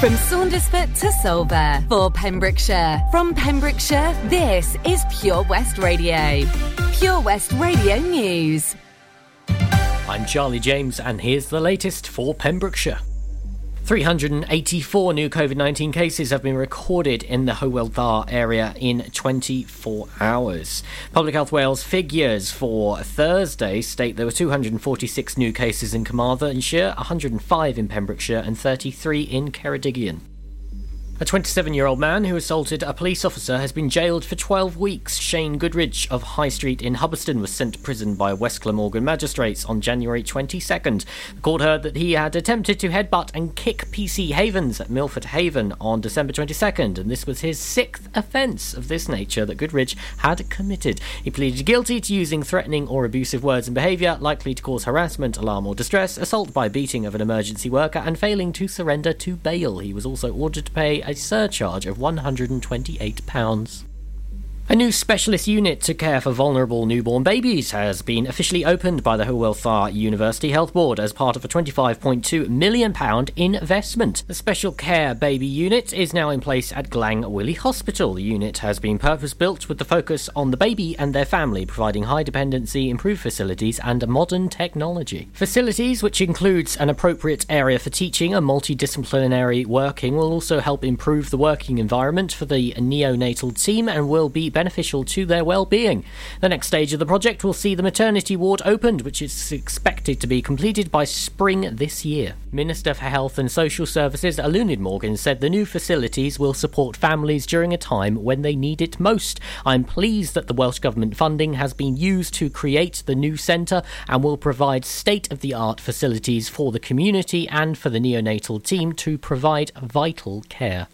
From Saundersfoot to Solva for Pembrokeshire. From Pembrokeshire, this is Pure West Radio. Pure West Radio News. I'm Charlie James, and here's the latest for Pembrokeshire. 384 new COVID 19 cases have been recorded in the Hywel area in 24 hours. Public Health Wales figures for Thursday state there were 246 new cases in Carmarthenshire, 105 in Pembrokeshire, and 33 in Ceredigion. A 27 year old man who assaulted a police officer has been jailed for 12 weeks. Shane Goodridge of High Street in Hubberston was sent to prison by West Glamorgan magistrates on January 22nd. The court heard that he had attempted to headbutt and kick PC Havens at Milford Haven on December 22nd, and this was his sixth offence of this nature that Goodridge had committed. He pleaded guilty to using threatening or abusive words and behaviour likely to cause harassment, alarm, or distress, assault by beating of an emergency worker, and failing to surrender to bail. He was also ordered to pay a surcharge of £128. A new specialist unit to care for vulnerable newborn babies has been officially opened by the Dda University Health Board as part of a £25.2 million investment. The special care baby unit is now in place at Glangwili Hospital. The unit has been purpose built with the focus on the baby and their family, providing high dependency, improved facilities, and modern technology. Facilities, which includes an appropriate area for teaching and multidisciplinary working, will also help improve the working environment for the neonatal team and will be beneficial to their well-being. The next stage of the project will see the maternity ward opened, which is expected to be completed by spring this year. Minister for Health and Social Services Eluned Morgan said the new facilities will support families during a time when they need it most. I'm pleased that the Welsh Government funding has been used to create the new centre and will provide state-of-the-art facilities for the community and for the neonatal team to provide vital care.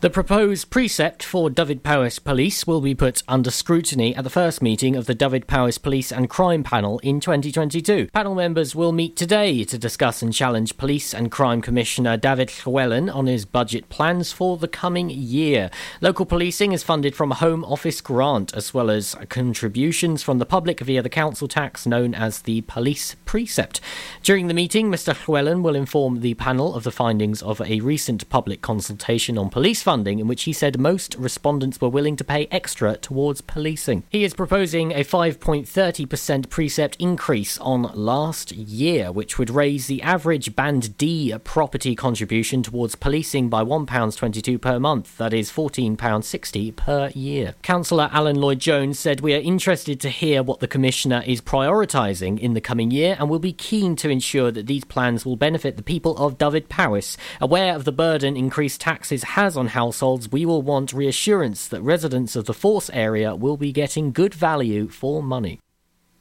The proposed precept for Dyfed-Powys Police will be put under scrutiny at the first meeting of the Dyfed-Powys Police and Crime Panel in 2022. Panel members will meet today to discuss and challenge Police and Crime Commissioner Dafydd Llywelyn on his budget plans for the coming year. Local policing is funded from a Home Office grant as well as contributions from the public via the council tax known as the Police Precept. During the meeting, Mr. Llywelyn will inform the panel of the findings of a recent public consultation on police funding in which he said most respondents were willing to pay extra towards policing. He is proposing a 5.30% precept increase on last year, which would raise the average Band D property contribution towards policing by £1.22 per month, that is £14.60 per year. Councillor Alun Lloyd Jones said, We are interested to hear what the Commissioner is prioritising in the coming year and will be keen to ensure that these plans will benefit the people of Dyfed-Powys. Aware of the burden increased taxes has on households, we will want reassurance that residents of the Force area will be getting good value for money.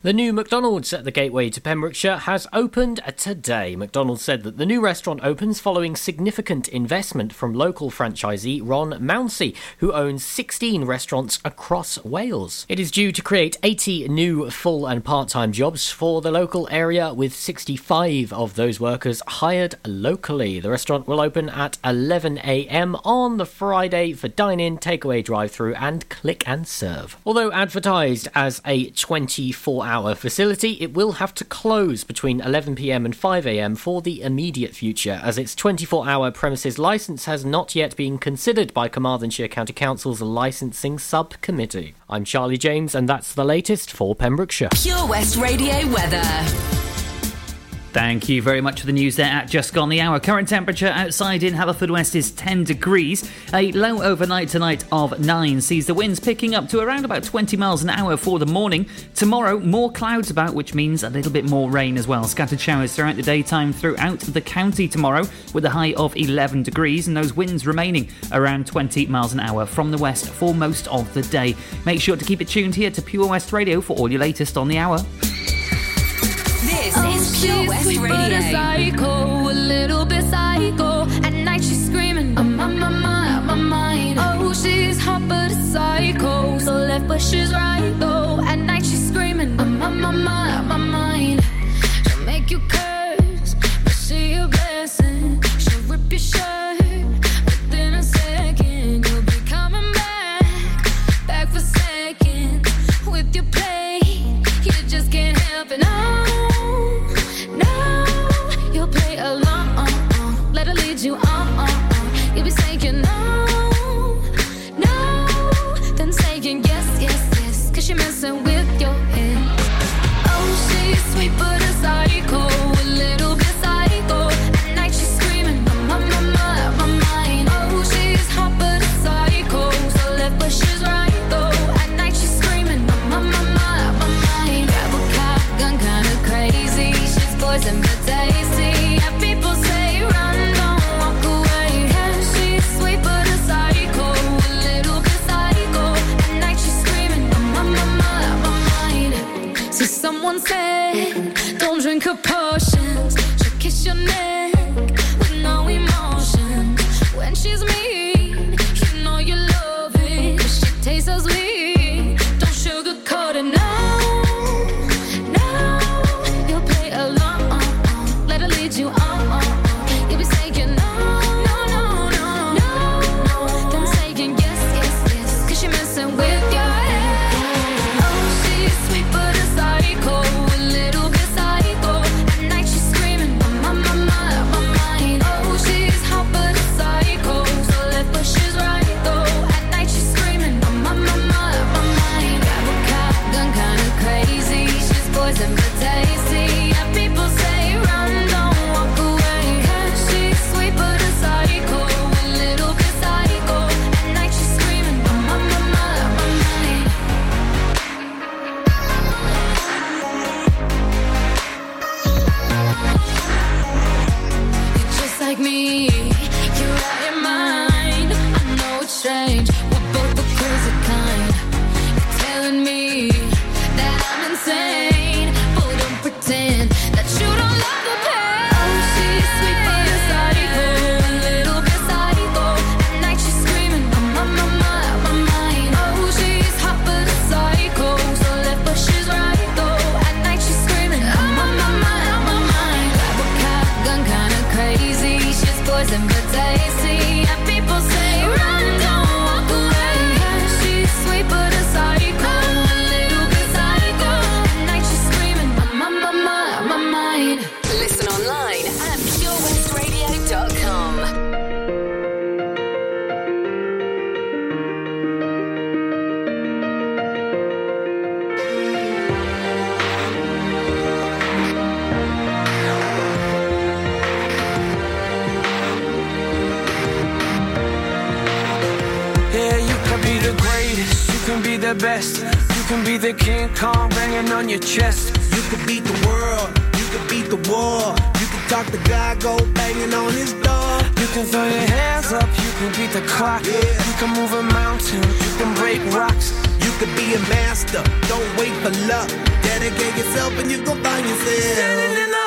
The new McDonald's at the gateway to Pembrokeshire has opened today. McDonald's said that the new restaurant opens following significant investment from local franchisee Ron Mounsey, who owns 16 restaurants across Wales. It is due to create 80 new full and part time jobs for the local area, with 65 of those workers hired locally. The restaurant will open at 11am on the Friday for dine in, takeaway, drive through, and click and serve. Although advertised as a 24 hour facility, it will have to close between 11pm and 5am for the immediate future, as its 24 hour premises licence has not yet been considered by Carmarthenshire County Council's licensing subcommittee. I'm Charlie James, and that's the latest for Pembrokeshire. Pure West Radio weather. Thank you very much for the news there at Just Gone the Hour. Current temperature outside in Haverfordwest is 10 degrees. A low overnight tonight of 9 sees the winds picking up to around about 20 miles an hour for the morning. Tomorrow, more clouds about, which means a little bit more rain as well. Scattered showers throughout the daytime throughout the county tomorrow, with a high of 11 degrees, and those winds remaining around 20 miles an hour from the west for most of the day. Make sure to keep it tuned here to Pure West Radio for all your latest on the hour. This Pure West Sweet but a psycho, a little bit psycho. At night she's screaming, I'm on my mind, on my mind. Oh, she's hot but a psycho, so left but she's right though. At Listen online at purewestradio.com. the best. You can be the King Kong banging on your chest. You could beat the world beat the war. You can talk the guy, go banging on his door. You can throw your hands up, you can beat the clock. Yeah. You can move a mountain, you can break rocks. You could be a master, don't wait for luck. Dedicate yourself and you gon' find yourself. Standing in the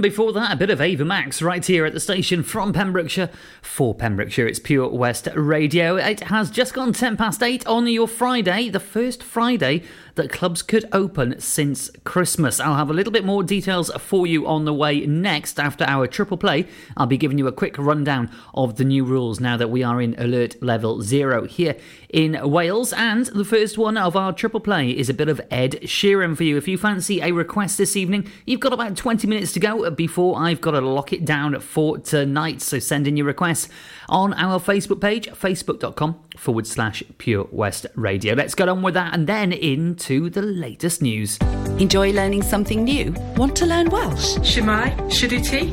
Before that, a bit of Ava Max right here at the station from Pembrokeshire for Pembrokeshire. It's Pure West Radio. It has just gone 10 past 8 on your Friday, the first Friday that clubs could open since Christmas. I'll have a little bit more details for you on the way next after our triple play. I'll be giving you a quick rundown of the new rules now that we are in alert level zero here in Wales. And the first one of our triple play is a bit of Ed Sheeran for you. If you fancy a request this evening, you've got about 20 minutes to go before I've got to lock it down for tonight. So send in your requests on our Facebook page, facebook.com forward slash Pure West Radio. Let's get on with that and then into the latest news. Enjoy learning something new? Want to learn Welsh? Shemai, Shuduti.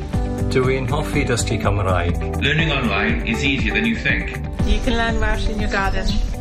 Dwi'n hoffi dysgu Cymraeg. Learning online is easier than you think. You can learn Welsh in your garden.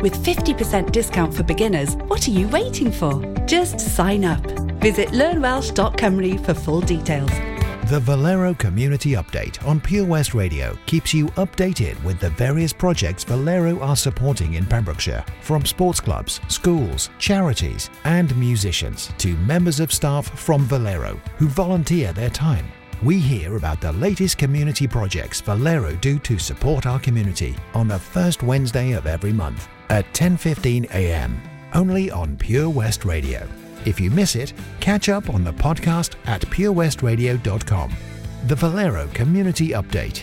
With 50% discount for beginners, what are you waiting for? Just sign up. Visit learnwelsh.cymru for full details. The Valero Community Update on Pure West Radio keeps you updated with the various projects Valero are supporting in Pembrokeshire, from sports clubs, schools, charities, and musicians to members of staff from Valero who volunteer their time. We hear about the latest community projects Valero do to support our community on the first Wednesday of every month at 10:15 a.m. only on Pure West Radio. If you miss it, catch up on the podcast at purewestradio.com. The Valero Community Update.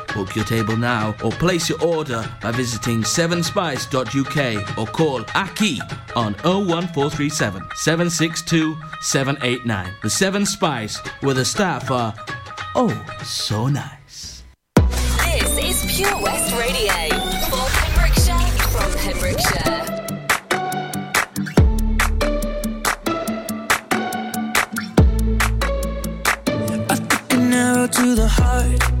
Book your table now or place your order by visiting sevenspice.uk or call Aki on 01437 762 789. The Seven Spice, where the staff are oh so nice. This is Pure West Radio for Pembrokeshire from Pembrokeshire. An arrow to the heart.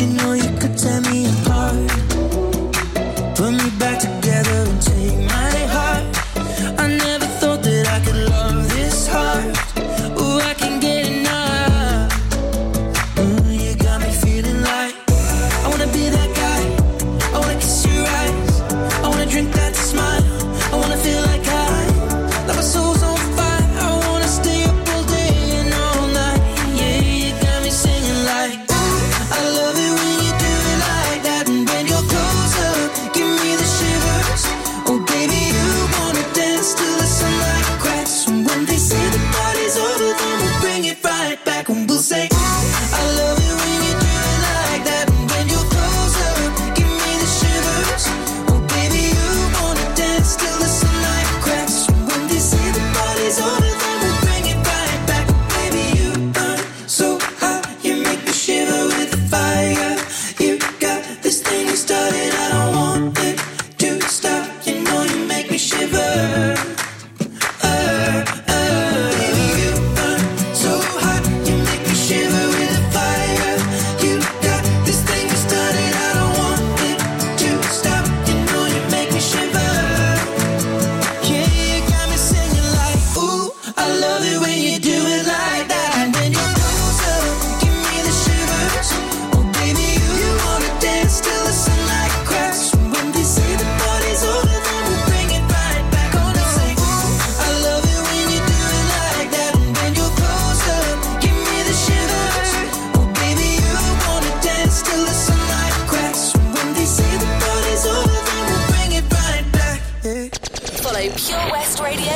You know you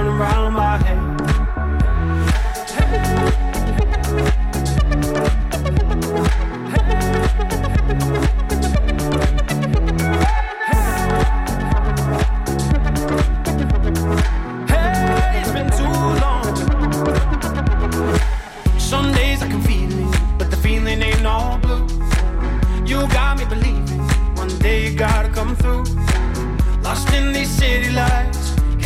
round and round my head. Hey, it's been too long. Some days I can feel it, but the feeling ain't all blue. You got me believing one day you gotta come through. Lost in these city lights,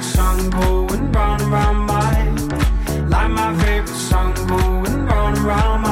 song going round and round my. Like my favorite song going round round my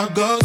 My heart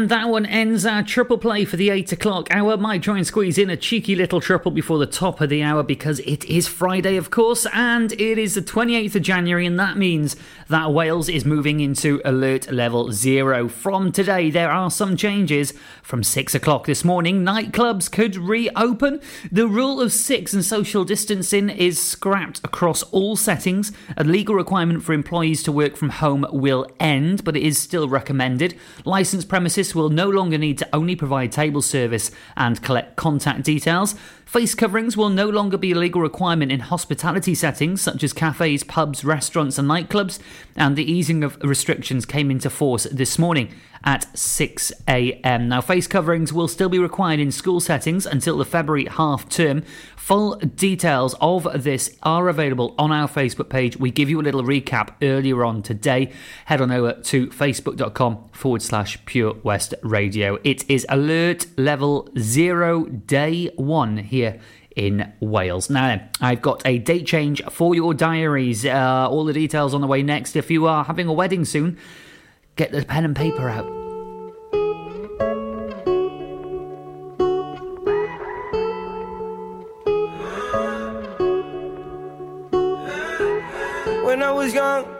And that one ends our triple play for the 8 o'clock hour. Might try and squeeze in a cheeky little triple before the top of the hour because it is Friday, of course, and it is the 28th of January, and that means that Wales is moving into alert level zero. From today, there are some changes. From 6 o'clock this morning, nightclubs could reopen. The rule of six and social distancing is scrapped across all settings. A legal requirement for employees to work from home will end, but it is still recommended. Licensed premises will no longer need to only provide table service and collect contact details. Face coverings will no longer be a legal requirement in hospitality settings such as cafes, pubs, restaurants, and nightclubs. And the easing of restrictions came into force this morning at 6 a.m. Now, face coverings will still be required in school settings until the February half term. Full details of this are available on our Facebook page. We give you a little recap earlier on today. Head on over to facebook.com forward slash Pure West Radio. It is alert level zero, day one here in Wales. Now, I've got a date change for your diaries. Uh, all the details on the way next. If you are having a wedding soon, get the pen and paper out. When I was young,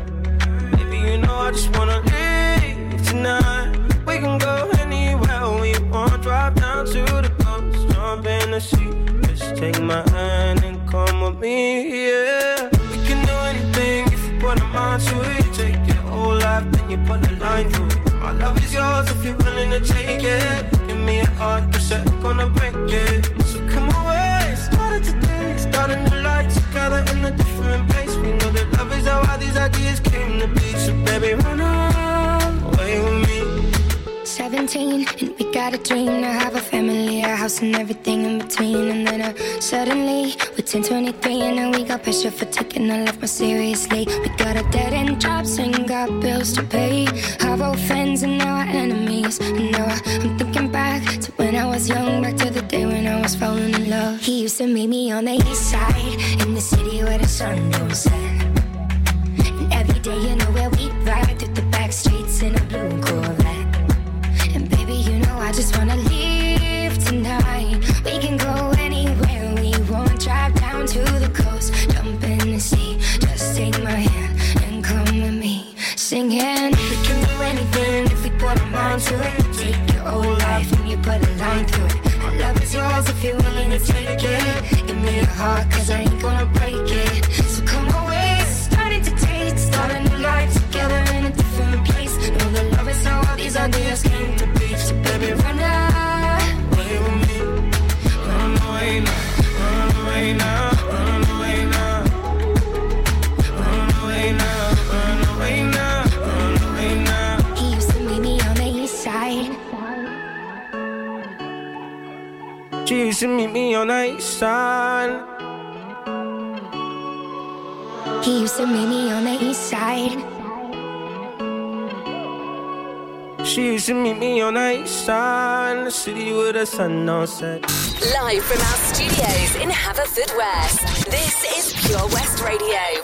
I just wanna leave tonight. We can go anywhere we want. Drive down to the coast, jump in the sea. Just take my hand and come with me, yeah. We can do anything if you put a mind to it. Take your whole life, then you put a line through it. My love is yours if you're willing to take it. Dream to have a family, a house and everything in between. And then uh, suddenly we're 10, 23 and now we got pressure for taking our life more seriously. We got a dead end jobs and got bills to pay. Our old friends and now our enemies. And now I, I'm thinking back to when I was young, back to the day when I was falling in love. He used to meet me on the east side in the city where the sun don't set. And every day, you know where we ride through the heart, cause I ain't gonna break it. So come away, starting to taste, start a new life together in a different place. Know the love is how all these ideas came to be. So baby, run away with me. Run away now, run away now, run away now. Run away now, run away now, run away now. He used to meet me on the east side. She used to meet me on the east side. He used to meet me on the east side. She used to meet me on the east side in the city with the sun on set. Live from our studios in Haverfordwest, this is Pure West Radio.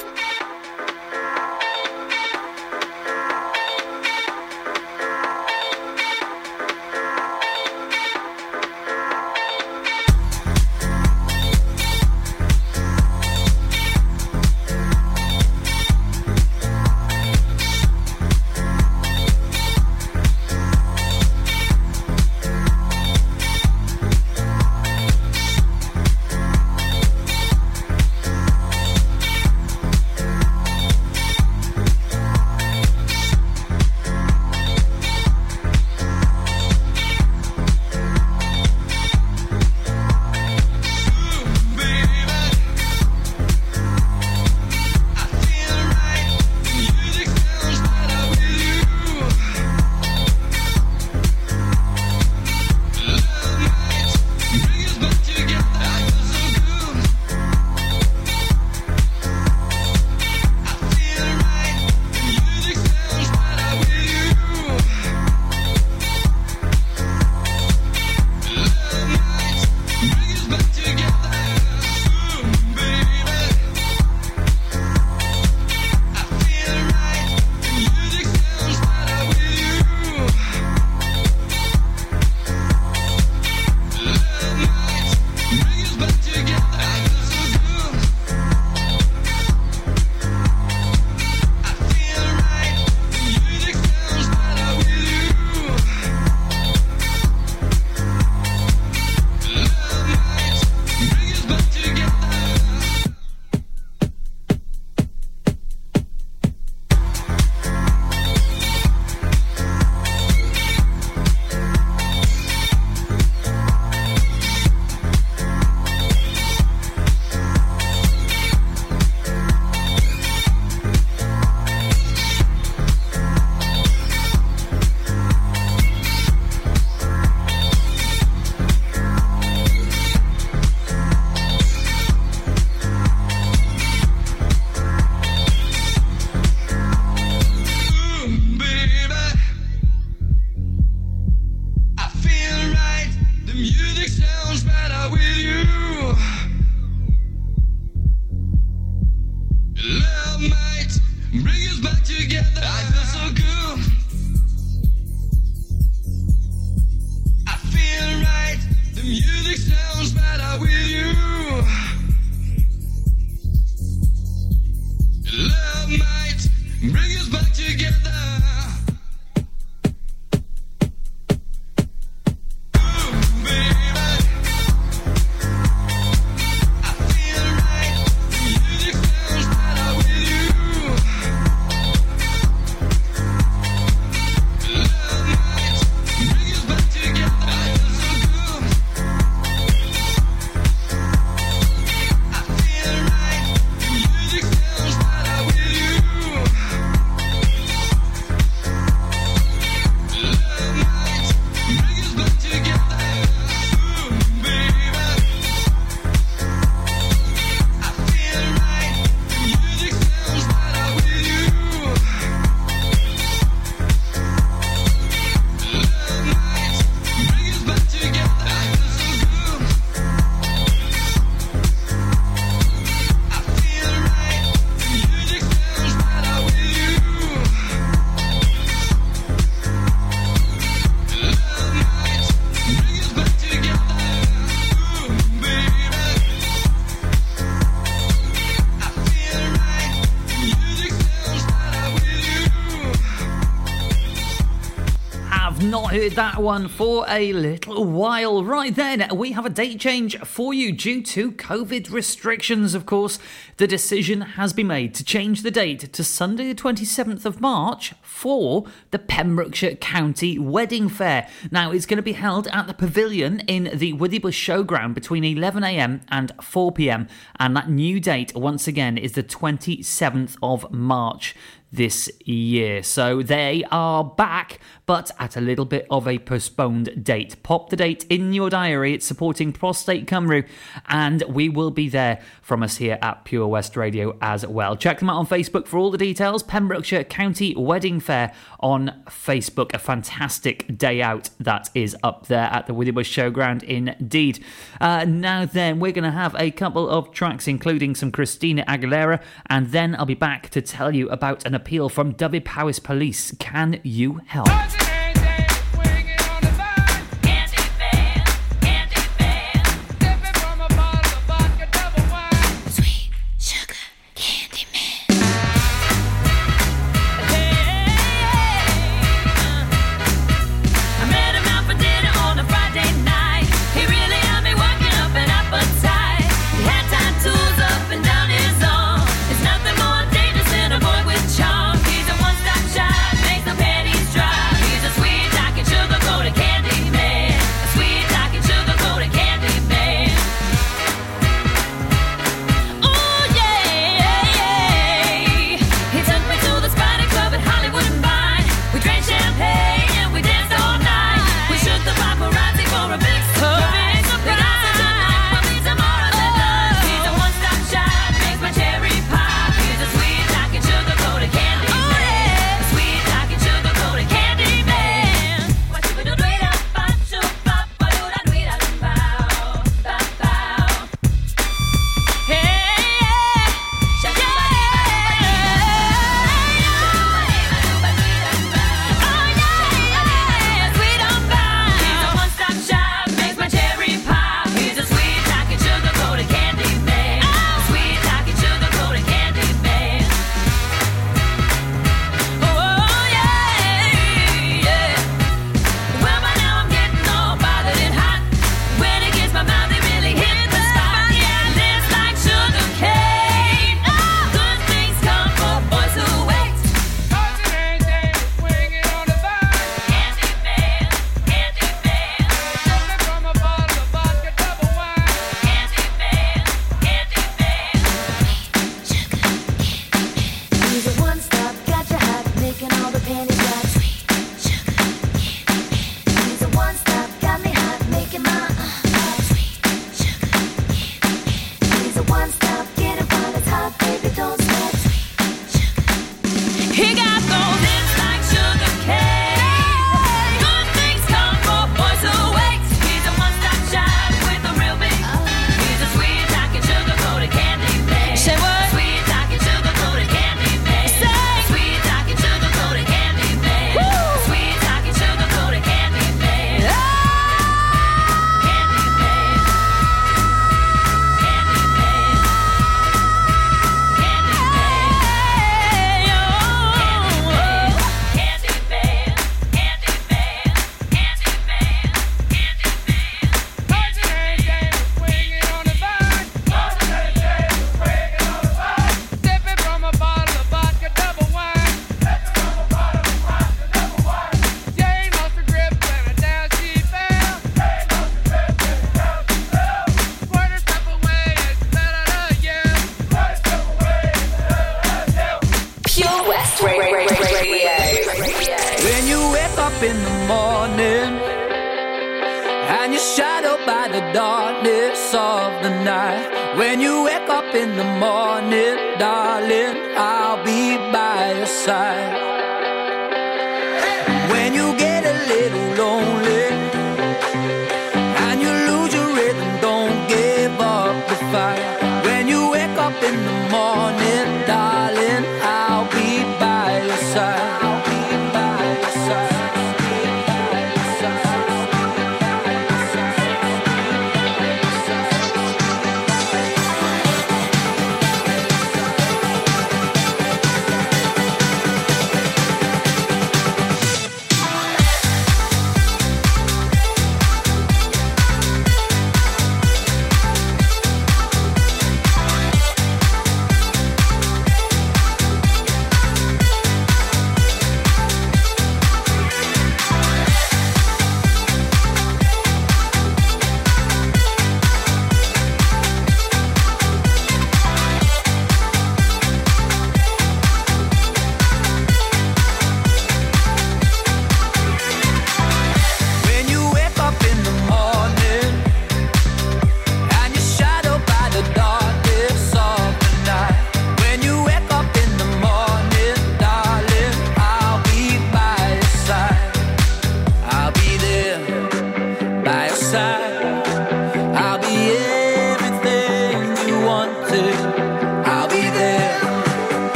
That one for a little while. Right then, we have a date change for you due to COVID restrictions, of course. The decision has been made to change the date to Sunday, the 27th of March for the Pembrokeshire County Wedding Fair. Now, it's going to be held at the Pavilion in the Withybush Showground between 11am and 4pm, and that new date, once again, is the 27th of March this year. So they are back, but at a little bit of a postponed date. Pop the date in your diary. It's supporting Prostate Cymru, and we will be there from us here at Pure West Radio as well. Check them out on Facebook for all the details. Pembrokeshire County Wedding Fair on Facebook. A fantastic day out that is up there at the Withybush Showground indeed. Uh, now then, we're going to have a couple of tracks, including some Christina Aguilera, and then I'll be back to tell you about an appeal from Dyfed Powys Police. Can you help?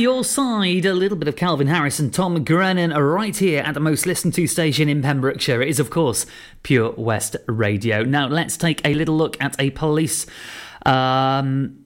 Your side, a little bit of Calvin Harris and Tom Grennan right here at the most listened to station in Pembrokeshire. It is, of course, Pure West Radio. Now, let's take a little look at a police. Um,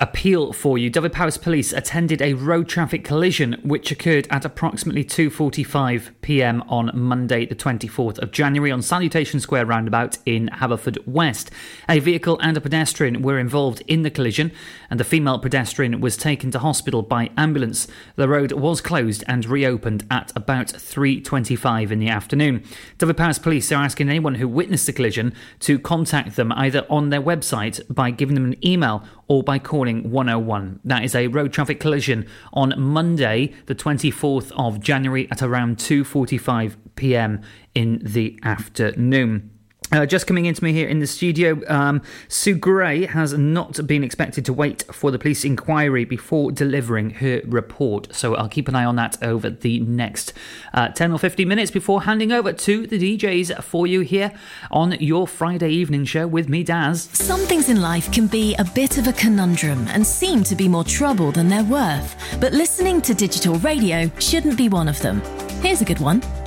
appeal for you. Dyfed Powys Police attended a road traffic collision which occurred at approximately 2:45 p.m. on Monday, the 24th of January, on Salutation Square roundabout in Haverfordwest. A vehicle and a pedestrian were involved in the collision, and the female pedestrian was taken to hospital by ambulance. The road was closed and reopened at about 3:25 in the afternoon. Dyfed Powys Police are asking anyone who witnessed the collision to contact them either on their website by giving them an email or by calling 101. That is a road traffic collision on Monday, the 24th of January at around 2:45 p.m. in the afternoon. Uh, just coming into me here in the studio, um, Sue Gray has not been expected to wait for the police inquiry before delivering her report. So I'll keep an eye on that over the next uh, 10 or 15 minutes before handing over to the DJs for you here on your Friday evening show with me, Daz. Some things in life can be a bit of a conundrum and seem to be more trouble than they're worth. But listening to digital radio shouldn't be one of them. Here's a good one.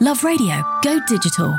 Love radio? Go digital.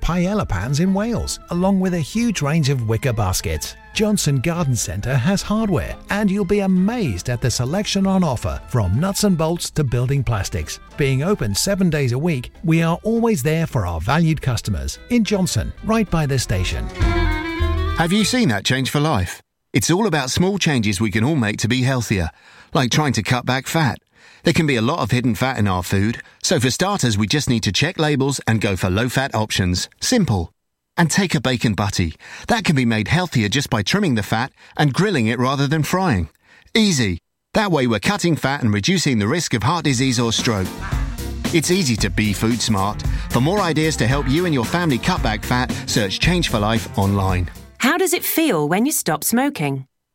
paella pans in Wales, along with a huge range of wicker baskets. Johnston Garden Centre has hardware, and you'll be amazed at the selection on offer from nuts and bolts to building plastics. Being open seven days a week, we are always there for our valued customers in Johnston, right by the station. Have you seen that change for life? It's all about small changes we can all make to be healthier, like trying to cut back fat. There can be a lot of hidden fat in our food, so for starters, we just need to check labels and go for low fat options. Simple. And take a bacon butty. That can be made healthier just by trimming the fat and grilling it rather than frying. Easy. That way, we're cutting fat and reducing the risk of heart disease or stroke. It's easy to be food smart. For more ideas to help you and your family cut back fat, search Change for Life online. How does it feel when you stop smoking?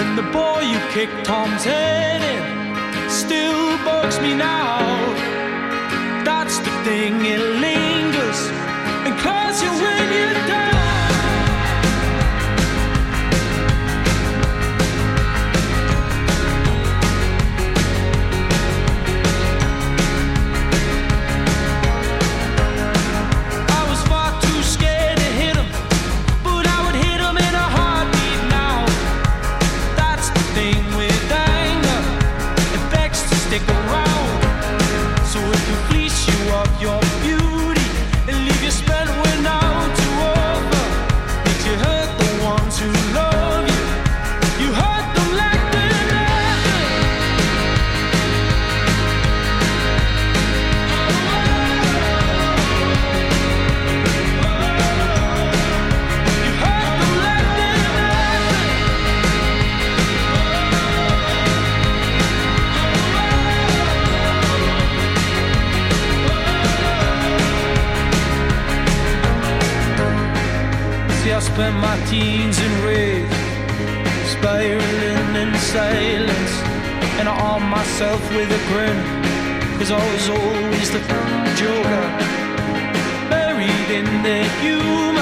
And the boy you kicked Tom's head in still bugs me now. That's the thing, it lingers myself with a grin, cause I was always the joker, buried in the humor,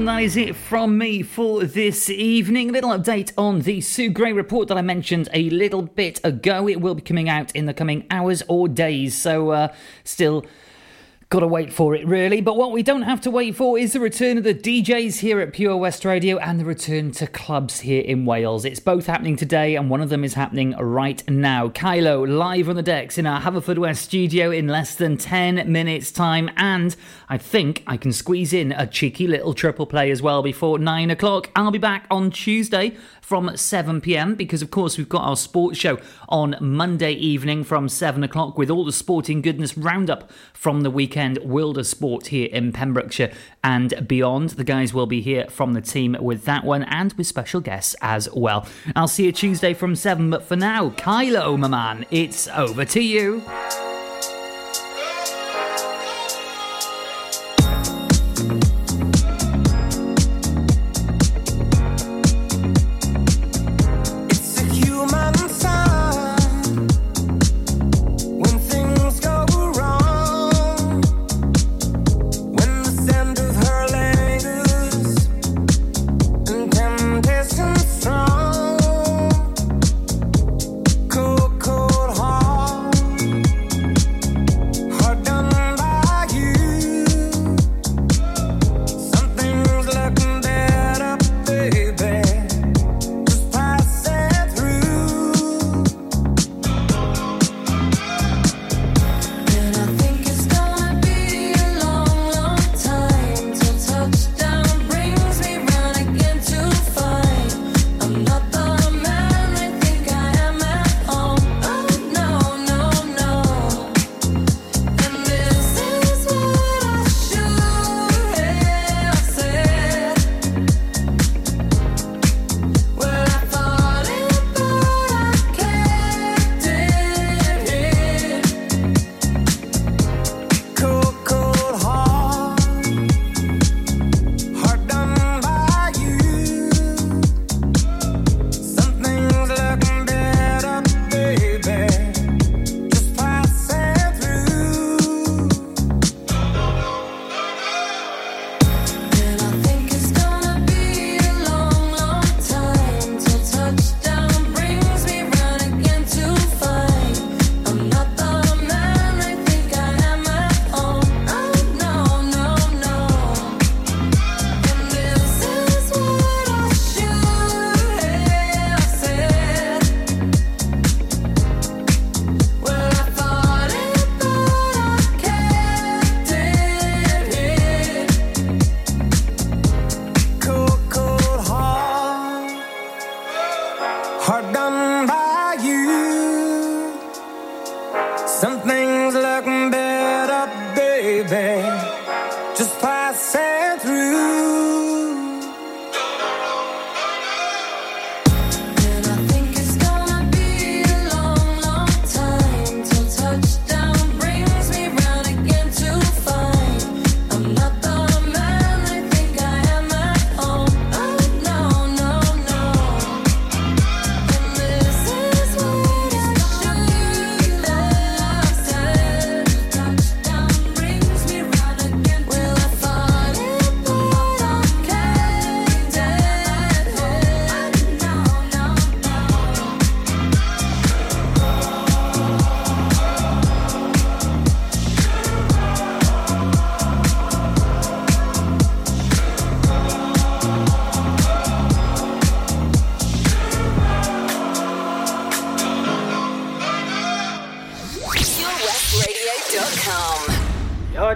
one, that is it from me for this evening. A little update on the Sue Gray report that I mentioned a little bit ago. It will be coming out in the coming hours or days, so uh, still Gotta wait for it, really. But what we don't have to wait for is the return of the DJs here at Pure West Radio and the return to clubs here in Wales. It's both happening today, and one of them is happening right now. Kylo live on the decks in our Haverfordwest studio in less than 10 minutes' time, and I think I can squeeze in a cheeky little triple play as well before 9 o'clock. I'll be back on Tuesday from 7 pm because, of course, we've got our sports show on Monday evening from 7 o'clock with all the sporting goodness roundup from the weekend World of Sport here in Pembrokeshire and beyond. The guys will be here from the team with that one and with special guests as well. I'll see you Tuesday from 7, but for now, Kylo, my man, it's over to you.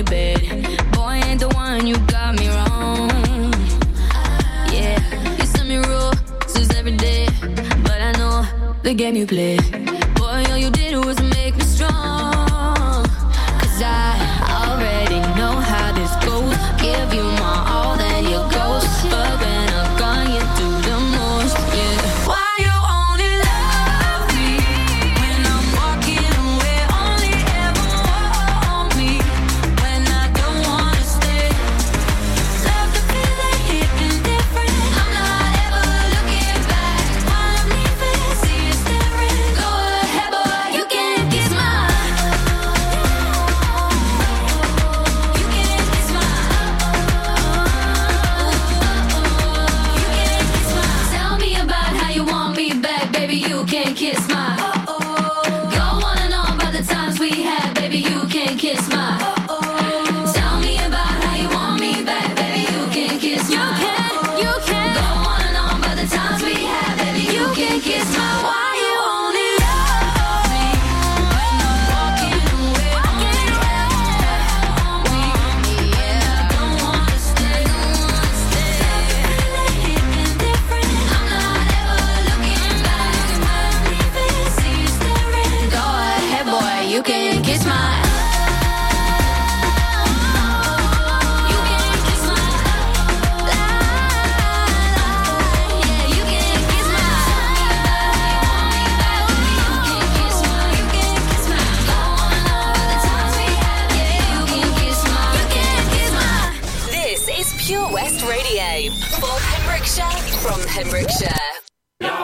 Your bed. Boy, ain't the one you got me wrong. Yeah, you send me roses every day, but I know the game you play.